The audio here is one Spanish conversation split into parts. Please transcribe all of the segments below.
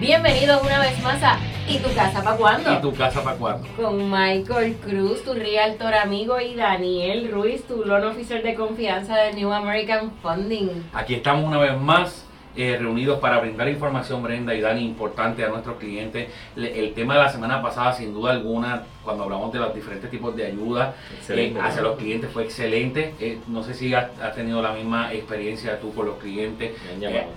Bienvenidos una vez más a ¿Y tu casa para cuándo? ¿Y tu casa para cuándo? Con Michael Cruz, tu realtor amigo, y Daniel Ruiz, tu loan officer de confianza de New American Funding. Aquí estamos una vez más eh, reunidos para brindar información, Brenda y Dani, importante a nuestros clientes. Le- el tema de la semana pasada, sin duda alguna, cuando hablamos de los diferentes tipos de ayuda eh, hacia los clientes, fue excelente. Eh, no sé si has, has tenido la misma experiencia tú con los clientes.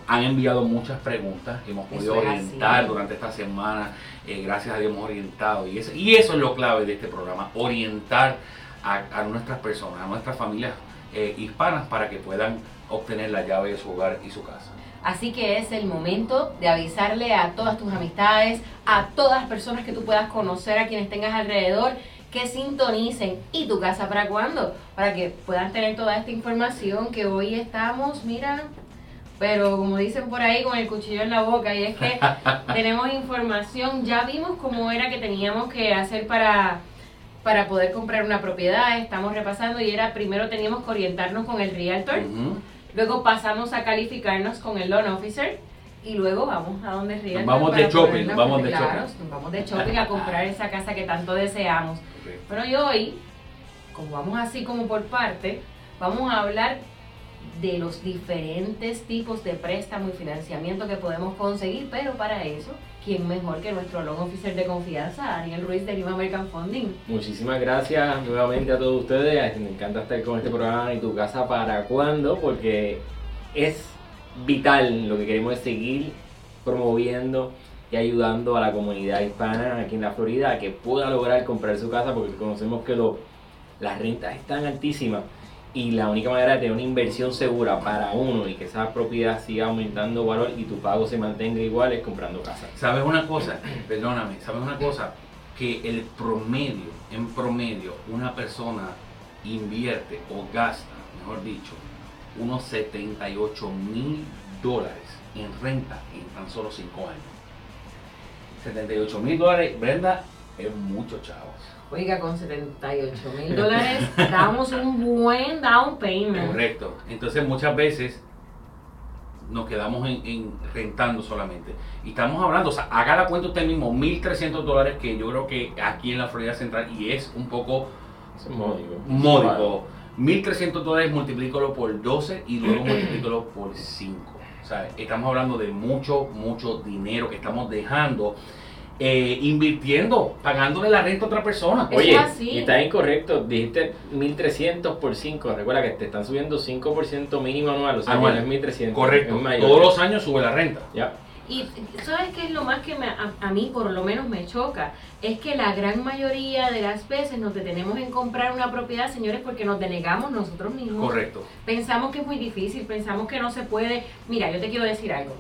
Han Eh, enviado muchas preguntas que hemos podido orientar durante esta semana. Eh, gracias a Dios hemos orientado. Y eso, y eso es lo clave de este programa, orientar a, a nuestras personas, a nuestras familias eh, hispanas para que puedan obtener la llave de su hogar y su casa. Así que es el momento de avisarle a todas tus amistades, a todas las personas que tú puedas conocer, a quienes tengas alrededor, que sintonicen. ¿Y tu casa para cuándo? Para que puedan tener toda esta información que hoy estamos, mira, pero como dicen por ahí, con el cuchillo en la boca, y es que tenemos información, ya vimos cómo era que teníamos que hacer para, para poder comprar una propiedad, estamos repasando y era primero teníamos que orientarnos con el realtor. Luego pasamos a calificarnos con el loan officer y luego vamos a donde Nos vamos de shopping, vamos de shopping. vamos de shopping a comprar esa casa que tanto deseamos. Pero y hoy, como vamos así como por parte, vamos a hablar de los diferentes tipos de préstamo y financiamiento que podemos conseguir, pero para eso, ¿quién mejor que nuestro loan officer de confianza, Daniel Ruiz de New American Funding? Muchísimas gracias nuevamente a todos ustedes. Me encanta estar con este programa y tu casa para cuándo, porque es vital lo que queremos es seguir promoviendo y ayudando a la comunidad hispana aquí en la Florida a que pueda lograr comprar su casa, porque conocemos que las rentas están altísimas y la única manera de tener una inversión segura para uno y que esa propiedad siga aumentando valor y tu pago se mantenga igual es comprando casa. ¿Sabes una cosa? Perdóname, ¿sabes una cosa? Que el promedio, en promedio, una persona invierte o gasta, mejor dicho, unos 78 mil dólares en renta en tan solo 5 años. 78 mil dólares, Brenda, es mucho, chavos. Oiga, con 78 mil dólares damos un buen down payment. Correcto. Entonces muchas veces nos quedamos en, en rentando solamente. Y estamos hablando, o sea, haga la cuenta usted mismo, 1.300 dólares que yo creo que aquí en la Florida Central, y es un poco es módico. módico, 1.300 dólares multiplícalo por 12 y luego multiplícalo por 5. O sea, estamos hablando de mucho, mucho dinero que estamos dejando, eh, invirtiendo, pagándole la renta a otra persona. Eso Oye, es así. y está incorrecto, dijiste 1300 por 5. Recuerda que te están subiendo 5% mínimo anual, o sea, Anual. es 1300. Correcto. es mayor. Todos los años sube la renta. Ya. Y ¿sabes qué es lo más que me- a, a mí por lo menos me choca? Es que la gran mayoría de las veces nos detenemos en comprar una propiedad, señores, porque nos denegamos nosotros mismos. Correcto. Pensamos que es muy difícil, pensamos que no se puede. Mira, yo te quiero decir algo.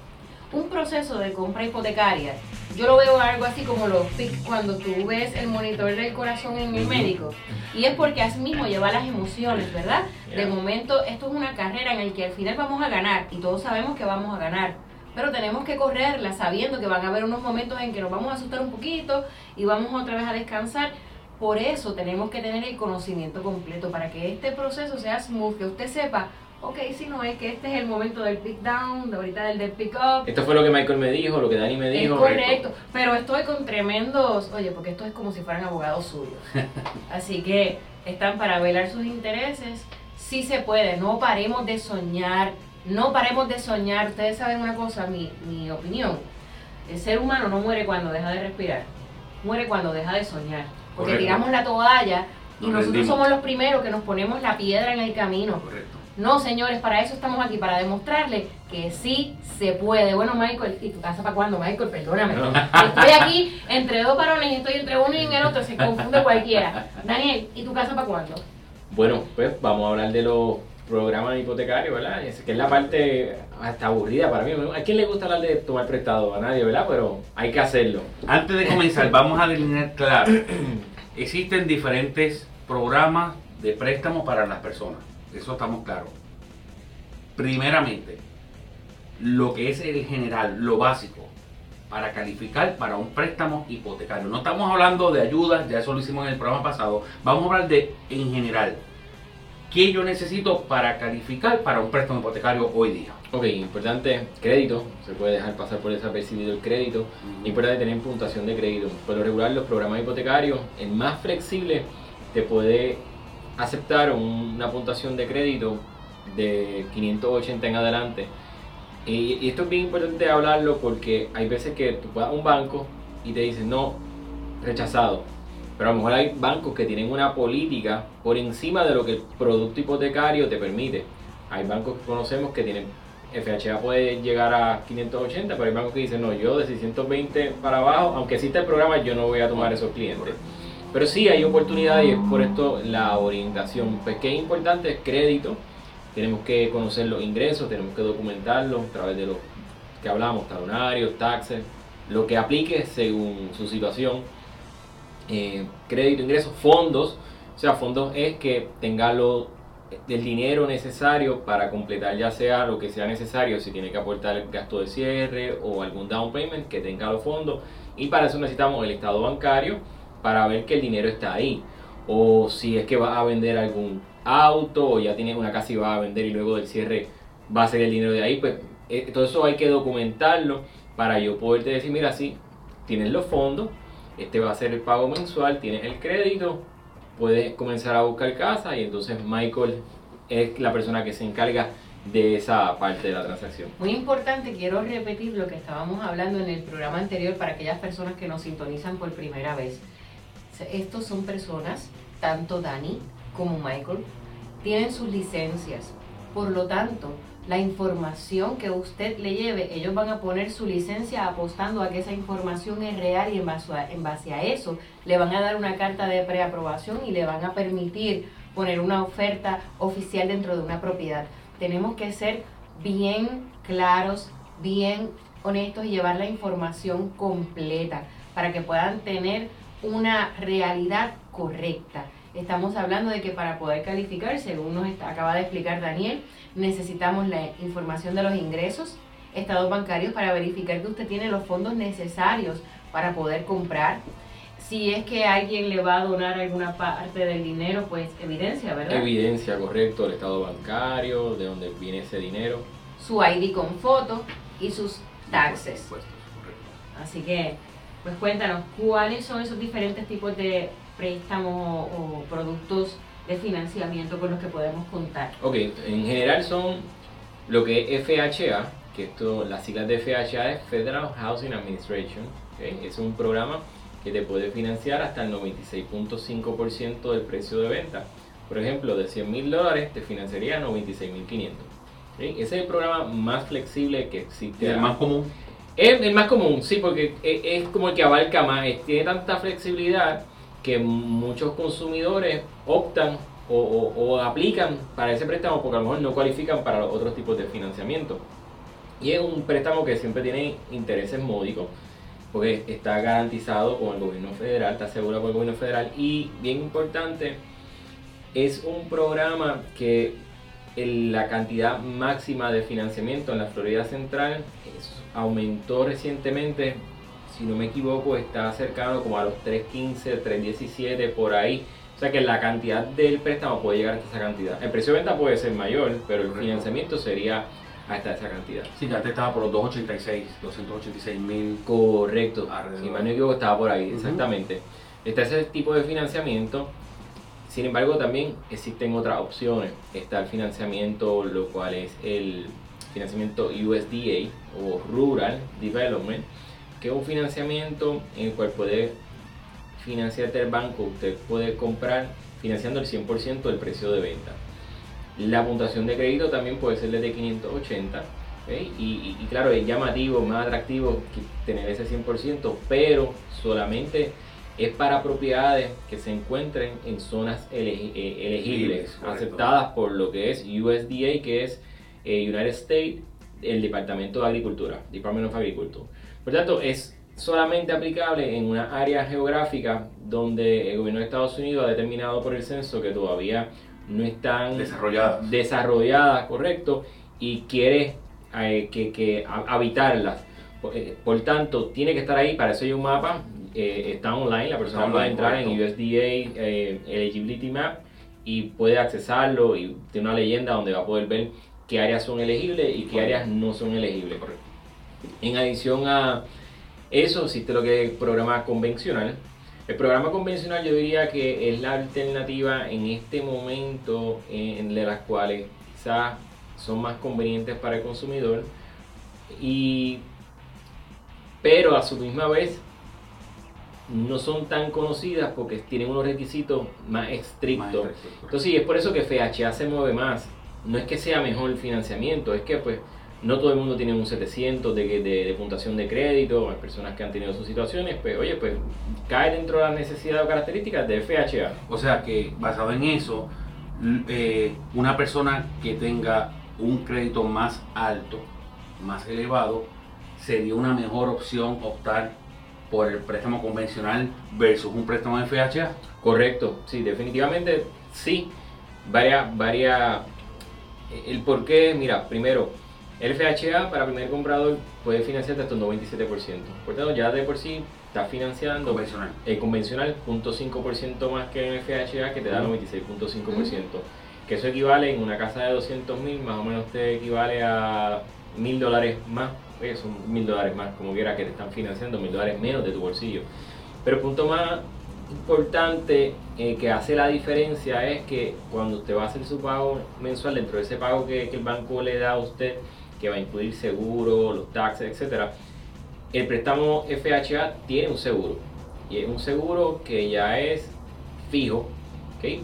Un proceso de compra hipotecaria, yo lo veo algo así como los PIC cuando tú ves el monitor del corazón en el médico. Y es porque así mismo lleva las emociones, ¿verdad? De momento, esto es una carrera en la que al final vamos a ganar y todos sabemos que vamos a ganar. Pero tenemos que correrla sabiendo que van a haber unos momentos en que nos vamos a asustar un poquito y vamos otra vez a descansar. Por eso tenemos que tener el conocimiento completo para que este proceso sea smooth, que usted sepa, ok, si no es que este es el momento del pick down, de ahorita del del pick up. Esto fue lo que Michael me dijo, lo que Dani me Es dijo. correcto, pero estoy con tremendos, oye, porque esto es como si fueran abogados suyos. Así que están para velar sus intereses. Sí se puede, no paremos de soñar, no paremos de soñar. Ustedes saben una cosa, mi, mi opinión. El ser humano no muere cuando deja de respirar, muere cuando deja de soñar. Porque Correcto. tiramos la toalla y Nos nosotros rendimos. somos los primeros que nos ponemos la piedra en el camino. Correcto. No, señores, para eso estamos aquí, para demostrarle que sí se puede. Bueno, Michael, ¿y tu casa para cuándo, Michael? Perdóname. No. Estoy aquí entre dos varones y estoy entre uno y en el otro, se confunde cualquiera. Daniel, ¿y tu casa para cuándo? Bueno, pues vamos a hablar de los programas hipotecarios, ¿verdad? Es- Que es la parte hasta aburrida para mí. ¿A quién le gusta hablar de tomar prestado? A nadie, ¿verdad? Pero hay que hacerlo. Antes de comenzar, vamos a delinear claro. Existen diferentes programas de préstamo para las personas. Eso estamos claros. Primeramente, lo que es el general, lo básico, para calificar para un préstamo hipotecario. No estamos hablando de ayudas, ya eso lo hicimos en el programa pasado. Vamos a hablar de en general. ¿Qué yo necesito para calificar para un préstamo hipotecario hoy día? Ok, importante, crédito, se puede dejar pasar por desapercibido el crédito. Importante tener puntuación de crédito. Por lo regular, los programas hipotecarios, el más flexible, te puede aceptar una puntuación de crédito de 580 en adelante. Y, y esto es bien importante hablarlo porque hay veces que tú vas a un banco y te dicen no, rechazado. Pero a lo mejor hay bancos que tienen una política por encima de lo que el producto hipotecario te permite. Hay bancos que conocemos que tienen FHA puede llegar a 580, pero hay bancos que dicen no, yo de 620 para abajo, aunque exista el programa, yo no voy a tomar esos clientes. Pero sí hay oportunidades y es por esto la orientación. Pues que es importante es crédito. Tenemos que conocer los ingresos, tenemos que documentarlos a través de los que hablamos, talonarios, taxes, lo que aplique según su situación. Eh, crédito, ingresos, fondos. O sea, fondos es que tenga lo, el dinero necesario para completar ya sea lo que sea necesario, si tiene que aportar el gasto de cierre o algún down payment, que tenga los fondos. Y para eso necesitamos el estado bancario para ver que el dinero está ahí. O si es que va a vender algún auto o ya tienes una casa y va a vender y luego del cierre va a ser el dinero de ahí, pues eh, todo eso hay que documentarlo para yo poderte decir, mira, sí, tienes los fondos, este va a ser el pago mensual, tienes el crédito, puedes comenzar a buscar casa y entonces Michael es la persona que se encarga de esa parte de la transacción. Muy importante, quiero repetir lo que estábamos hablando en el programa anterior para aquellas personas que nos sintonizan por primera vez. Estos son personas, tanto Dani como Michael, tienen sus licencias. Por lo tanto, la información que usted le lleve, ellos van a poner su licencia apostando a que esa información es real y en base a, eso le van a dar una carta de preaprobación y le van a permitir poner una oferta oficial dentro de una propiedad. Tenemos que ser bien claros, bien honestos y llevar la información completa para que puedan tener una realidad correcta. Estamos hablando de que para poder calificar, según nos está- acaba de explicar Daniel, necesitamos la información de los ingresos, estados bancarios para verificar que usted tiene los fondos necesarios para poder comprar. Si es que alguien le va a donar alguna parte del dinero, pues evidencia, ¿verdad? Evidencia, correcto, el estado bancario, de dónde viene ese dinero. Su ID con foto y sus taxes. Impuestos, correcto. Así que, pues cuéntanos, ¿cuáles son esos diferentes tipos de préstamos o, o productos de financiamiento con los que podemos contar? Ok, en general son lo que es FHA, que esto, las siglas de FHA es Federal Housing Administration, ok, es un programa que te puede financiar hasta el 96.5% del precio de venta. Por ejemplo, de 100 mil dólares te financiaría 96.500. ¿ok? Ese es el programa más flexible que existe. Y el más común, Es el más común, sí, porque es, como el que abarca más, tiene tanta flexibilidad que muchos consumidores optan o aplican para ese préstamo porque a lo mejor no cualifican para los otros tipos de financiamiento. Y es un préstamo que siempre tiene intereses módicos, porque está garantizado con el gobierno federal, está asegurado por el gobierno federal y bien importante, es un programa que el- la cantidad máxima de financiamiento en la Florida Central es- aumentó recientemente, si no me equivoco, está cercano como a los 3.15, 3.17 por ahí. O sea que la cantidad del préstamo puede llegar hasta esa cantidad. El precio de venta puede ser mayor, pero el financiamiento sería hasta esa cantidad. sí, que antes estaba por los 286, 286 mil. Correcto. Si mal no me equivoco, estaba por ahí, Ujú. exactamente. Está ese tipo de financiamiento. Sin embargo, también existen otras opciones. Está el financiamiento, lo cual es el financiamiento USDA o Rural Development, que es un financiamiento en el cual puede financiarte el banco. Usted puede comprar financiando el 100% del precio de venta. La puntuación de crédito también puede ser desde 580. ¿ok? Y, y- y claro, es llamativo, más atractivo que tener ese 100%, pero solamente es para propiedades que se encuentren en zonas elegi- eh, elegibles, aceptadas por lo que es USDA, que es eh, United States, el Departamento de Agricultura, Department of Agriculture. Por tanto, es solamente aplicable en una área geográfica donde el gobierno de Estados Unidos ha determinado por el censo que todavía no están Desarrolladas. desarrolladas, correcto, y quiere eh, que, que ha- habitarlas. Por, eh, por tanto, tiene que estar ahí, para eso hay un mapa, eh, está online, la persona puede entrar en correcto. USDA eh, Eligibility Map y puede accesarlo y tiene una leyenda donde va a poder ver qué áreas son elegibles y qué áreas no son elegibles. En adición a eso, existe lo que es el programa convencional. El programa convencional yo diría que es la alternativa en este momento en, de las cuales quizás son más convenientes para el consumidor y pero a su misma vez no son tan conocidas porque tienen unos requisitos más estrictos. Entonces, sí, es por eso que FHA se mueve más. No es que sea mejor el financiamiento, es que pues no todo el mundo tiene un 700 de, de, de puntuación de crédito, hay personas que han tenido sus situaciones, pues oye, pues cae dentro de las necesidades o características de FHA. O sea que basado en eso, eh, una persona que tenga un crédito más alto, más elevado, sería una mejor opción optar por el préstamo convencional versus un préstamo de FHA? Correcto, sí, definitivamente sí. Varias, varias, el por qué, mira, primero, el FHA para primer comprador puede financiar hasta un 97%. Por tanto, ya de por sí está financiando convencional. el convencional 0.5% más que el FHA que te da 96.5%. Que eso equivale en una casa de 200 mil, más o menos te equivale a mil dólares más son mil dólares más, como quiera que te están financiando, mil dólares menos de tu bolsillo. Pero el punto más importante eh, que hace la diferencia es que cuando usted va a hacer su pago mensual, dentro de ese pago que, el banco le da a usted, que va a incluir seguro, los taxes, etc., el préstamo FHA tiene un seguro. Y es un seguro que ya es fijo,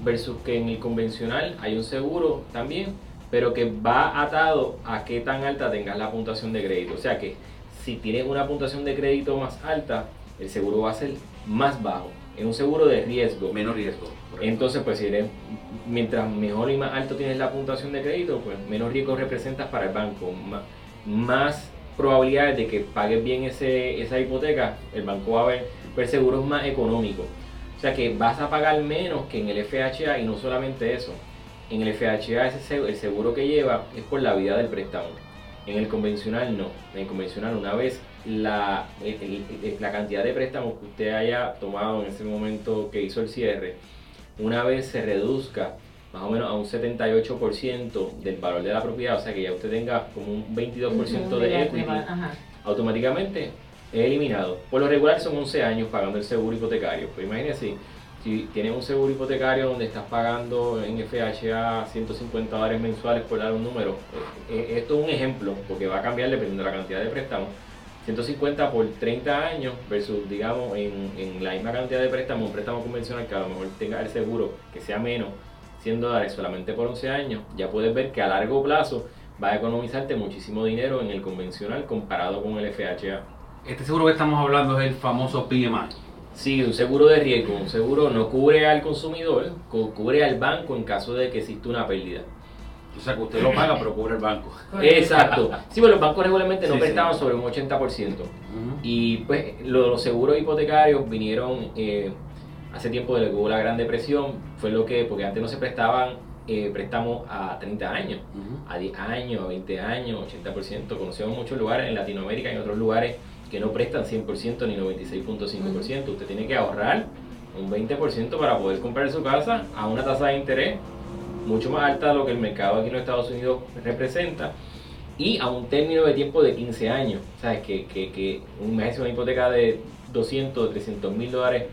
versus que en el convencional hay un seguro también pero que va atado a qué tan alta tengas la puntuación de crédito. O sea que si tienes una puntuación de crédito más alta, el seguro va a ser más bajo. Es un seguro de riesgo. Menos riesgo. Entonces, pues si eres, mientras mejor y más alto tienes la puntuación de crédito, pues menos riesgo representas para el banco. Más, probabilidades de que pagues bien ese, esa hipoteca, el banco va a ver, pero el seguro es más económico. O sea que vas a pagar menos que en el FHA y no solamente eso en el FHA el seguro que lleva es por la vida del préstamo. En el convencional no. En el convencional una vez la, la cantidad de préstamos que usted haya tomado en ese momento que hizo el cierre, una vez se reduzca más o menos a un 78% del valor de la propiedad, o sea que ya usted tenga como un 22% de equity, automáticamente es eliminado. Por lo regular son 11 años pagando el seguro hipotecario. Pues imagínese si tienes un seguro hipotecario donde estás pagando en FHA 150 dólares mensuales por dar un número, eh, eh, esto es un ejemplo, porque va a cambiar dependiendo de la cantidad de préstamos. 150 por 30 años versus, digamos, en, en, la misma cantidad de préstamos, un préstamo convencional que a lo mejor tenga el seguro que sea menos, 100 dólares solamente por 11 años, ya puedes ver que a largo plazo va a economizarte muchísimo dinero en el convencional comparado con el FHA. Este seguro que estamos hablando es el famoso PMI. Sí, un seguro de riesgo. Un seguro no cubre al consumidor, cubre al banco en caso de que exista una pérdida. O sea que usted lo paga, pero cubre el banco. Exacto. Sí, pero los bancos regularmente no prestaban sobre un 80%. Y pues los seguros hipotecarios vinieron eh, hace tiempo de que hubo la Gran Depresión. Fue lo que, porque antes no se prestaban eh, préstamos a 30 años, a 10 años, a 20 años, 80%. Conocemos muchos lugares en Latinoamérica y en otros lugares que no prestan 100% ni 96.5%. Usted tiene que ahorrar un 20% para poder comprar su casa a una tasa de interés mucho más alta de lo que el mercado aquí en los Estados Unidos representa y a un término de tiempo de 15 años. ¿Sabes? Que, que, que un mes una hipoteca de 200, 300 mil dólares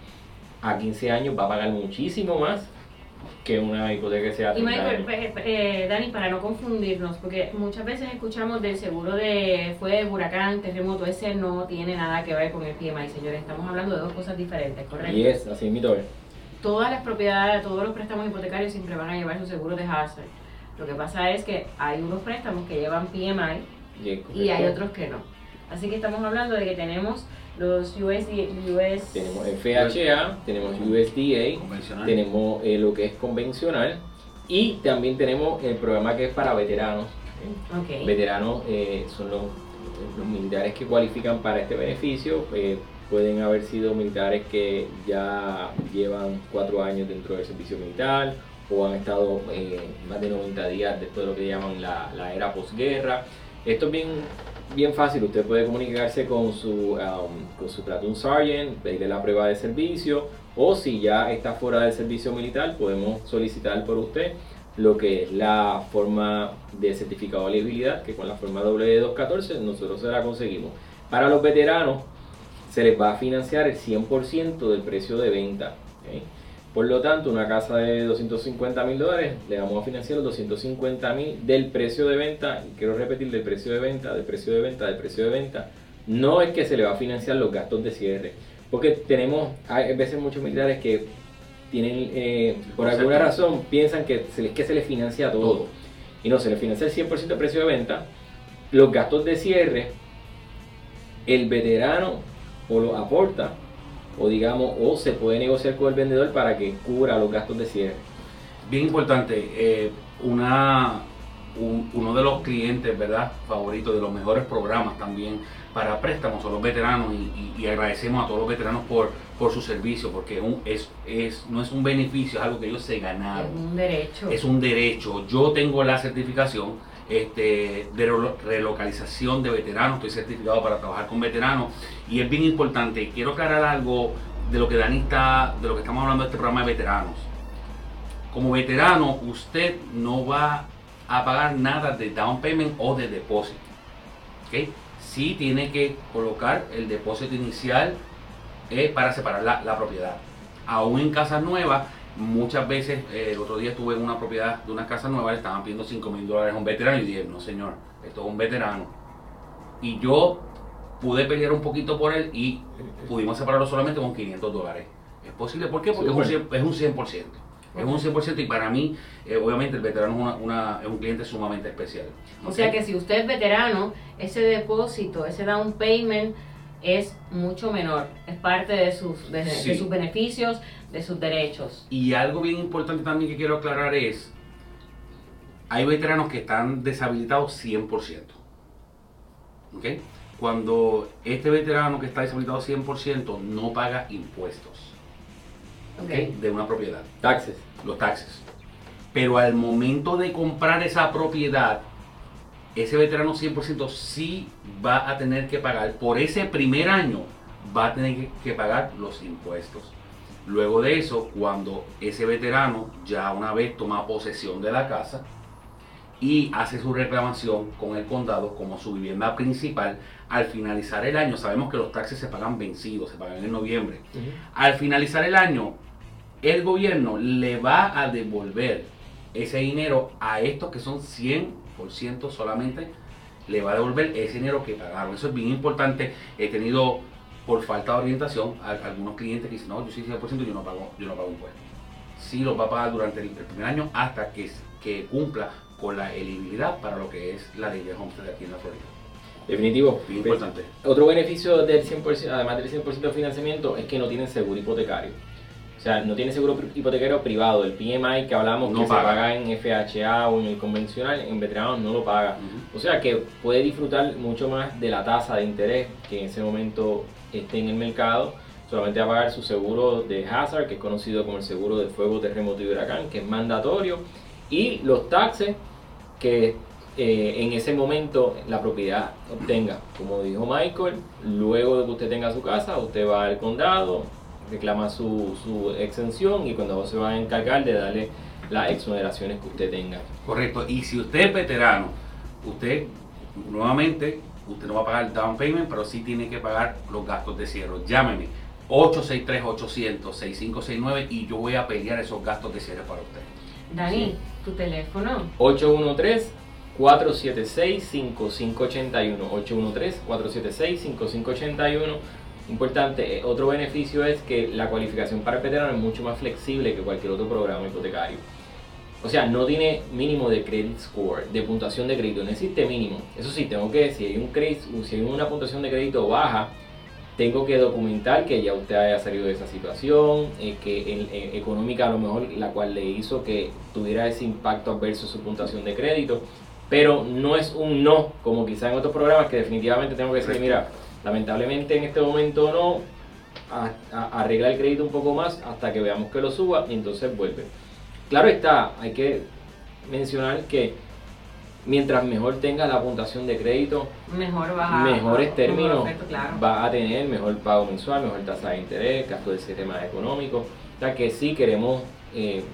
a 15 años va a pagar muchísimo más que una hipoteca sea Y Michael, pues, eh, Dani, para no confundirnos, porque muchas veces escuchamos del seguro de fue huracán, terremoto, ese no tiene nada que ver con el PMI, señores, estamos hablando de dos cosas diferentes, ¿correcto? Y es, así mito Todas las propiedades, todos los préstamos hipotecarios siempre van a llevar su seguro de hazard. Lo que pasa es que hay unos préstamos que llevan PMI y hay otros que no. Así que estamos hablando de que tenemos los US, tenemos FHA, tenemos USDA, tenemos eh, lo que es convencional y también tenemos el programa que es para veteranos. Veteranos eh, son los, militares que cualifican para este beneficio. Eh, pueden haber sido militares que ya llevan cuatro años dentro del servicio militar o han estado más de 90 días después de lo que llaman la, la era posguerra. Esto es bien bien fácil, usted puede comunicarse con su, um, con su platoon sergeant, pedirle la prueba de servicio, o si ya está fuera del servicio militar, podemos solicitar por usted lo que es la forma de certificado de elegibilidad, que con la forma W214 nosotros se la conseguimos. Para los veteranos se les va a financiar el 100% del precio de venta. Por lo tanto, una casa de 250 mil dólares le vamos a financiar los 250 mil del precio de venta. quiero repetir, del precio de venta, del precio de venta, del precio de venta. No es que se le va a financiar los gastos de cierre. Porque tenemos, hay veces muchos militares que tienen, eh, por alguna razón, piensan que se les, que se les financia todo. Y no, se les financia el 100% del precio de venta. Los gastos de cierre, el veterano o lo aporta o digamos, o se puede negociar con el vendedor para que cubra los gastos de cierre. Bien importante, eh, una, uno de los clientes, ¿verdad? Favoritos de los mejores programas también para préstamos son los veteranos y, agradecemos a todos los veteranos por, por su servicio porque un, es, es, no es un beneficio, es algo que ellos se ganaron. Es un derecho. Es un derecho. Yo tengo la certificación este, de relocalización de veteranos, estoy certificado para trabajar con veteranos y es bien importante, quiero aclarar algo de lo que Dani de lo que estamos hablando de este programa de veteranos. Como veterano, usted no va a pagar nada de down payment o de depósito. ¿okay? Sí tiene que colocar el depósito inicial eh, para separar la, la propiedad. Aún en casas nuevas, muchas veces, eh, el otro día estuve en una propiedad de una casa nueva, le estaban pidiendo 5 mil dólares a un veterano y dije, no señor, esto es un veterano. Y yo pude pelear un poquito por él y pudimos separarlo solamente con 500 dólares. ¿Es posible? ¿Por qué? Porque es, un 100%. Es un 100% y para mí, eh, obviamente, el veterano es, una, es, un cliente sumamente especial. O sea que si usted es veterano, ese depósito, ese down payment es mucho menor. Es parte de sus, de sus beneficios, de sus derechos. Y algo bien importante también que quiero aclarar es, hay veteranos que están deshabilitados 100%. ¿Ok? Cuando este veterano que está deshabilitado 100% no paga impuestos okay. de una propiedad. Taxes. Los taxes. Pero al momento de comprar esa propiedad, ese veterano 100% sí va a tener que pagar, por ese primer año, va a tener que pagar los impuestos. Luego de eso, cuando ese veterano ya una vez toma posesión de la casa y hace su reclamación con el condado como su vivienda principal, al finalizar el año, sabemos que los taxes se pagan vencidos, se pagan en noviembre. Al finalizar el año, el gobierno le va a devolver ese dinero a estos que son 100% solamente, le va a devolver ese dinero que pagaron. Eso es bien importante. He tenido por falta de orientación a, algunos clientes que dicen, no, yo soy 100%, yo no pago, yo no pago impuestos. Sí los va a pagar durante el, primer año hasta que, que cumpla con la elegibilidad para lo que es la ley de homestead aquí en la Florida. Definitivo. Importante. Otro beneficio del 100%, además del 100% de financiamiento, es que no tienen seguro hipotecario. O sea, no tiene seguro hipotecario privado. El PMI que hablamos que se paga en FHA o en el convencional, en veteranos no lo paga. O sea que puede disfrutar mucho más de la tasa de interés que en ese momento esté en el mercado, solamente va a pagar su seguro de hazard, que es conocido como el seguro de fuego, terremoto y huracán, que es mandatorio, y los taxes que eh, en ese momento la propiedad obtenga. Como dijo Michael, luego de que usted tenga su casa, usted va al condado, reclama su, su exención y cuando se va a encargar de darle las exoneraciones que usted tenga. Correcto, y si usted es veterano, usted nuevamente usted no va a pagar el down payment, pero sí tiene que pagar los gastos de cierre. Llámeme 863-800-6569 y yo voy a pelear esos gastos de cierre para usted. Dani, tu teléfono. 813-476-5581. 813-476-5581. Importante, eh, otro beneficio es que la cualificación para el veterano es mucho más flexible que cualquier otro programa hipotecario. O sea, no tiene mínimo de credit score, de puntuación de crédito, no existe mínimo. Eso sí, tengo que, si hay, un crédito, si hay una puntuación de crédito baja, tengo que documentar que ya usted haya salido de esa situación, eh, que en, económica a lo mejor la cual le hizo que tuviera ese impacto adverso su puntuación de crédito, pero no es un no, como quizá en otros programas que definitivamente tengo que decir, mira, lamentablemente en este momento no, arregla el crédito un poco más hasta que veamos que lo suba y entonces vuelve. Claro está, hay que mencionar que mientras mejor tenga la puntuación de crédito, mejor mejores términos va a tener, mejor pago mensual, mejor tasa de interés, gasto del sistema económico. O sea que sí queremos eh,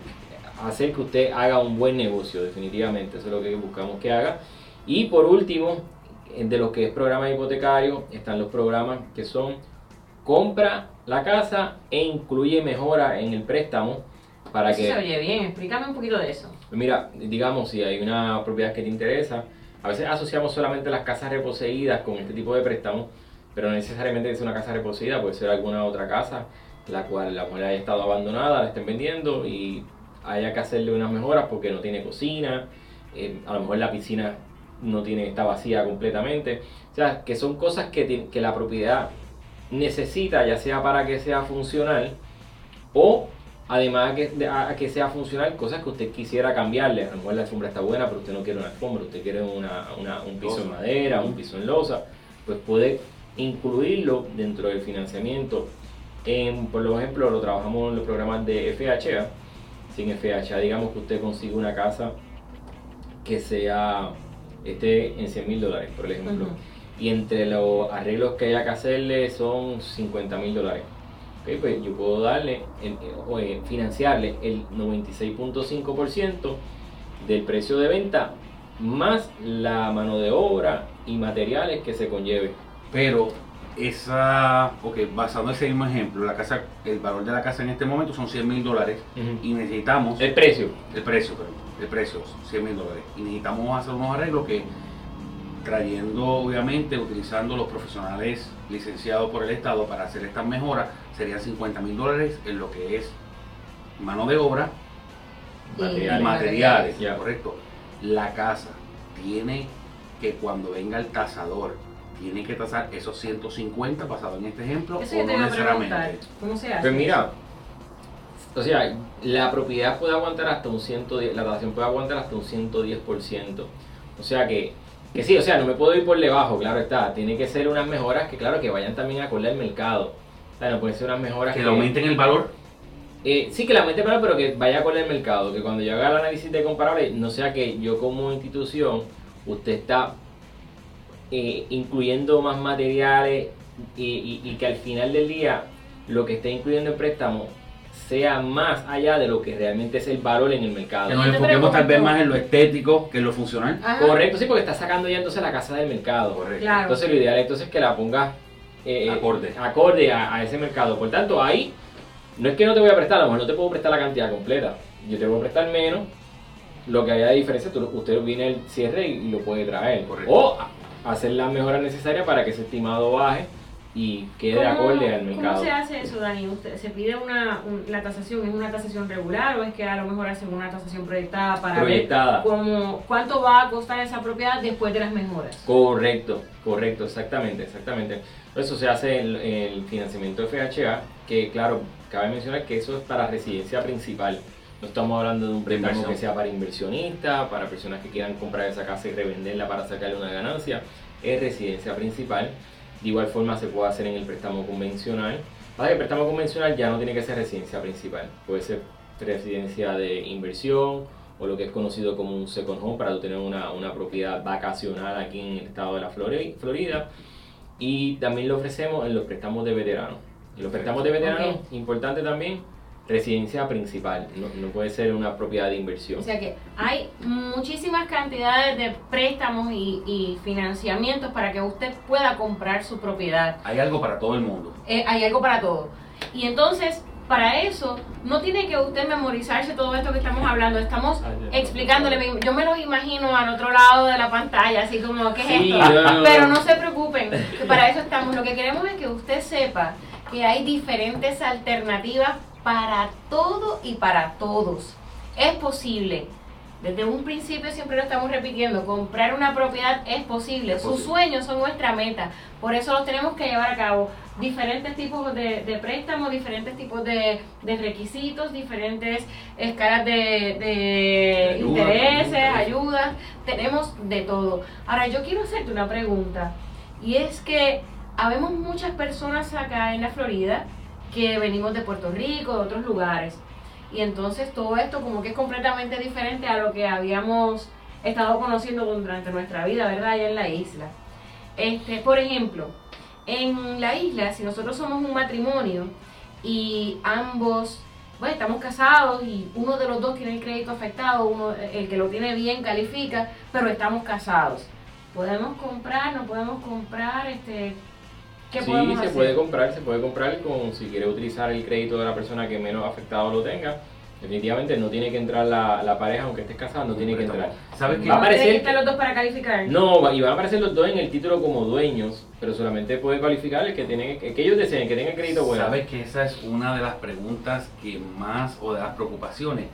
hacer que usted haga un buen negocio, definitivamente. Eso es lo que buscamos que haga. Y por último, de lo que es programa hipotecario, están los programas que son compra la casa e incluye mejora en el préstamo para Eso que... se oye bien, explícame un poquito de eso. Mira, digamos, si hay una propiedad que te interesa, a veces asociamos solamente las casas reposeídas con este tipo de préstamo, pero no necesariamente es una casa reposeída, puede ser alguna otra casa, la cual la mujer haya estado abandonada, la estén vendiendo y haya que hacerle unas mejoras porque no tiene cocina, eh, a lo mejor la piscina no tiene, está vacía completamente. O sea, que son cosas que, que la propiedad necesita, ya sea para que sea funcional o además de que, de- a, a que sea funcional, cosas que usted quisiera cambiarle. A lo mejor la alfombra está buena, pero usted no quiere una alfombra, usted quiere una, una- un piso en Losa. madera, un piso en losa, pues puede incluirlo dentro del financiamiento. En, por ejemplo, lo trabajamos en los programas de FHA. Sin FHA, digamos que usted consigue una casa que sea esté en 100 mil dólares, por ejemplo. Y entre los arreglos que haya que hacerle son 50 mil dólares. Ok, pues yo puedo darle, el- o, eh, financiarle el 96.5% del precio de venta más la mano de obra y materiales que se conlleve. Pero esa, ok, basado en ese mismo ejemplo, la casa, el valor de la casa en este momento son 100 mil dólares y necesitamos El precio. el precio, perdón, el precio, 100 mil dólares. Y necesitamos hacer unos arreglos que, trayendo, obviamente, utilizando los profesionales licenciados por el Estado para hacer estas mejoras, serían 50 mil dólares en lo que es mano de obra Y y Materiales. materiales, Ya. correcto. La casa tiene que cuando venga el tasador, tiene que tasar esos 150 basado en este ejemplo Eso o no a necesariamente. ¿Cómo se hace? Pues mira, o sea, la propiedad puede aguantar hasta un 110, la tasación puede aguantar hasta un 110%. O sea que, que sí, o sea, no me puedo ir por debajo, claro está. Tiene que ser unas mejoras que, claro, que vayan también acorde al mercado. Pueden ser unas mejoras Que le aumenten el valor. Eh, sí, que la aumente, pero, pero que vaya con el mercado. Que cuando yo haga el análisis de comparable, no sea que yo como institución, usted está eh, incluyendo más materiales y, y- y que al final del día lo que esté incluyendo el préstamo sea más allá de lo que realmente es el valor en el mercado. Que nos enfoquemos tal vez más en lo estético que en lo funcional. Ajá. Correcto, sí, porque está sacando ya entonces la casa del mercado. Correcto. Claro. Entonces lo ideal entonces es que la pongas eh, Acorde. acorde a, a ese mercado. Por tanto, ahí no es que no te voy a prestar, a lo mejor no te puedo prestar la cantidad completa. Yo te voy a prestar menos. Lo que haya de diferencia, tú- usted viene el cierre y, y lo puede traer. Correcto. O hacer las mejoras necesarias para que ese estimado baje y quede ¿Cómo- acorde al mercado. ¿Cómo se hace eso, Dani? ¿Usted, ¿Se pide una, un- la tasación? ¿Es una tasación regular o es que a lo mejor hacen una tasación proyectada para Proyectada. ver cómo, cuánto va a costar esa propiedad después de las mejoras? Correcto, correcto, exactamente, exactamente. Eso se hace en el financiamiento FHA, que claro, cabe mencionar que eso es para residencia principal. No estamos hablando de un préstamo que sea para inversionistas, para personas que quieran comprar esa casa y revenderla para sacarle una ganancia. Es residencia principal. De igual forma se puede hacer en el préstamo convencional. Ahora, el préstamo convencional ya no tiene que ser residencia principal. Puede ser residencia de inversión o lo que es conocido como un second home para tener una, una propiedad vacacional aquí en el estado de la Flori- Florida. Y también lo ofrecemos en los préstamos de veteranos. En los préstamos de veteranos, importante también, residencia principal. No, no puede ser una propiedad de inversión. O sea que hay muchísimas cantidades de préstamos y, y financiamientos para que usted pueda comprar su propiedad. Hay algo para todo el mundo. Eh, hay algo para todo. Y entonces, para eso, no tiene que usted memorizarse todo esto que estamos hablando. Estamos explicándole. Yo me los imagino al otro lado de la pantalla, así como, ¿qué es Sí, esto? no, no, Pero no. no se preocupen, que para eso estamos. Lo que queremos es que usted sepa que hay diferentes alternativas para todo y para todos. Es posible. Desde un principio siempre lo estamos repitiendo, comprar una propiedad es posible. Es Sus posible. sueños son nuestra meta. Por eso los tenemos que llevar a cabo. Diferentes tipos de, de préstamos, diferentes tipos de, de requisitos, diferentes escalas de, de Ayuda, intereses, ayudas. Tenemos de todo. Ahora, yo quiero hacerte una pregunta. Y es que habemos muchas personas acá en la Florida que venimos de Puerto Rico, de otros lugares. Y entonces todo esto como que es completamente diferente a lo que habíamos estado conociendo durante nuestra vida, ¿verdad? Allá en la isla. Este, por ejemplo, en la isla, si nosotros somos un matrimonio y ambos pues estamos casados y uno de los dos tiene el crédito afectado, uno, el que lo tiene bien califica, pero estamos casados. ¿Podemos comprar? ¿No podemos comprar? Este, ¿Qué sí, podemos se hacer? puede comprar, se puede comprar con si quiere utilizar el crédito de la persona que menos afectado lo tenga. Definitivamente no tiene que entrar la, la pareja, aunque estés casado, no tiene que entrar. ¿Sabes qué? Va a ¿No tienen aparecer que los dos para calificar? No, y van a aparecer los dos en el título como dueños, pero solamente puede cualificar el que tiene, que ellos deseen, que tenga el crédito bueno. Sabes que esa es una de las preguntas que más, o de las preocupaciones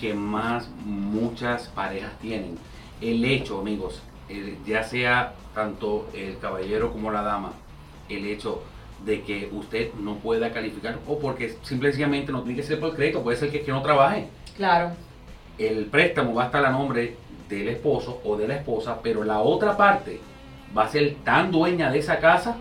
que más muchas parejas tienen. El hecho, amigos, el- ya sea tanto el caballero como la dama, el hecho de que usted no pueda calificar o porque simplemente no tiene que ser por crédito, puede ser que, que no trabaje. Claro. El préstamo va a estar a nombre del esposo o de la esposa, pero la otra parte va a ser tan dueña de esa casa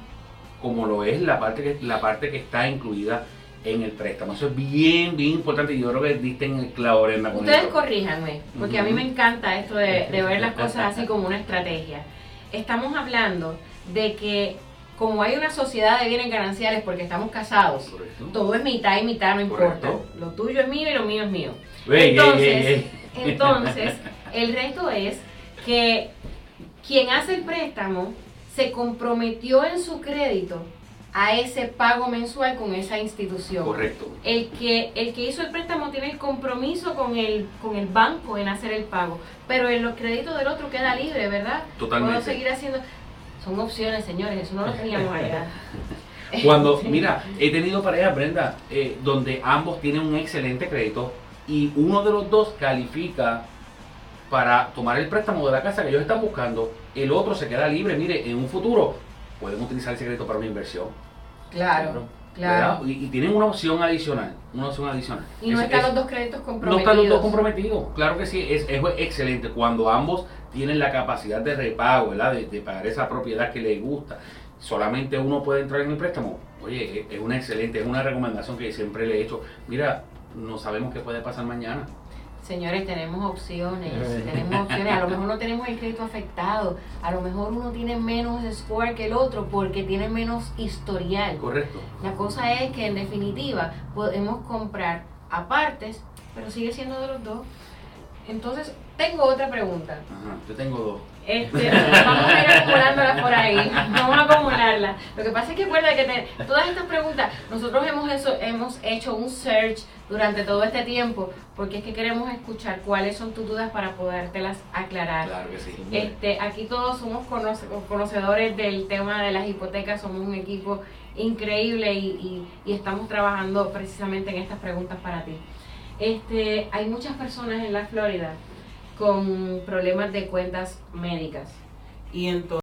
como lo es la parte que, la parte que está incluida en el préstamo. Eso es bien, bien importante yo creo que diste en el clavo, Brenda, Ustedes corríjanme, porque a mí me encanta esto de, de ver las cosas así como una estrategia. Estamos hablando de que como hay una sociedad de bienes gananciales porque estamos casados, Correcto. todo es mitad y mitad, no importa. Correcto. Lo tuyo es mío y lo mío es mío. Ey, ey, Entonces, ey, ey. entonces, el reto es que quien hace el préstamo se comprometió en su crédito a ese pago mensual con esa institución. Correcto. El que, el que hizo el préstamo tiene el compromiso con el, con el banco en hacer el pago, pero en los créditos del otro queda libre, ¿verdad? Totalmente. Puedo seguir haciendo... Son opciones, señores, eso no lo teníamos allá. Cuando, mira, he tenido parejas, Brenda, eh, donde ambos tienen un excelente crédito y uno de los dos califica para tomar el préstamo de la casa que ellos están buscando, el otro se queda libre. Mire, en un futuro pueden utilizar ese crédito para una inversión. Claro, claro. Y, y tienen una opción adicional. Una opción adicional. Y no Es- están es- los dos créditos no comprometidos. están los dos comprometidos. Claro que sí, es, es excelente. Cuando ambos tienen la capacidad de repago, ¿verdad? De, de pagar esa propiedad que les gusta. Solamente uno puede entrar en el préstamo. Oye, es, una excelente, es una recomendación que siempre le he hecho. Mira, no sabemos qué puede pasar mañana. Señores, tenemos opciones, tenemos opciones. A lo mejor no tenemos el crédito afectado, a lo mejor uno tiene menos score que el otro porque tiene menos historial. Correcto. La cosa es que en definitiva podemos comprar apartes, pero sigue siendo de los dos. Entonces, tengo otra pregunta. Ajá, yo tengo dos. Este, vamos a ir acumulándolas por ahí. Vamos a acumularlas. Lo que pasa es que recuerda que te- todas estas preguntas, nosotros hemos, eso, hemos hecho un search durante todo este tiempo, porque es que queremos escuchar cuáles son tus dudas para podértelas aclarar. Claro que sí. Este, aquí todos somos conoce- conocedores del tema de las hipotecas, somos un equipo increíble y, y- y estamos trabajando precisamente en estas preguntas para ti. Este, hay muchas personas en la Florida con problemas de cuentas médicas. Y entonces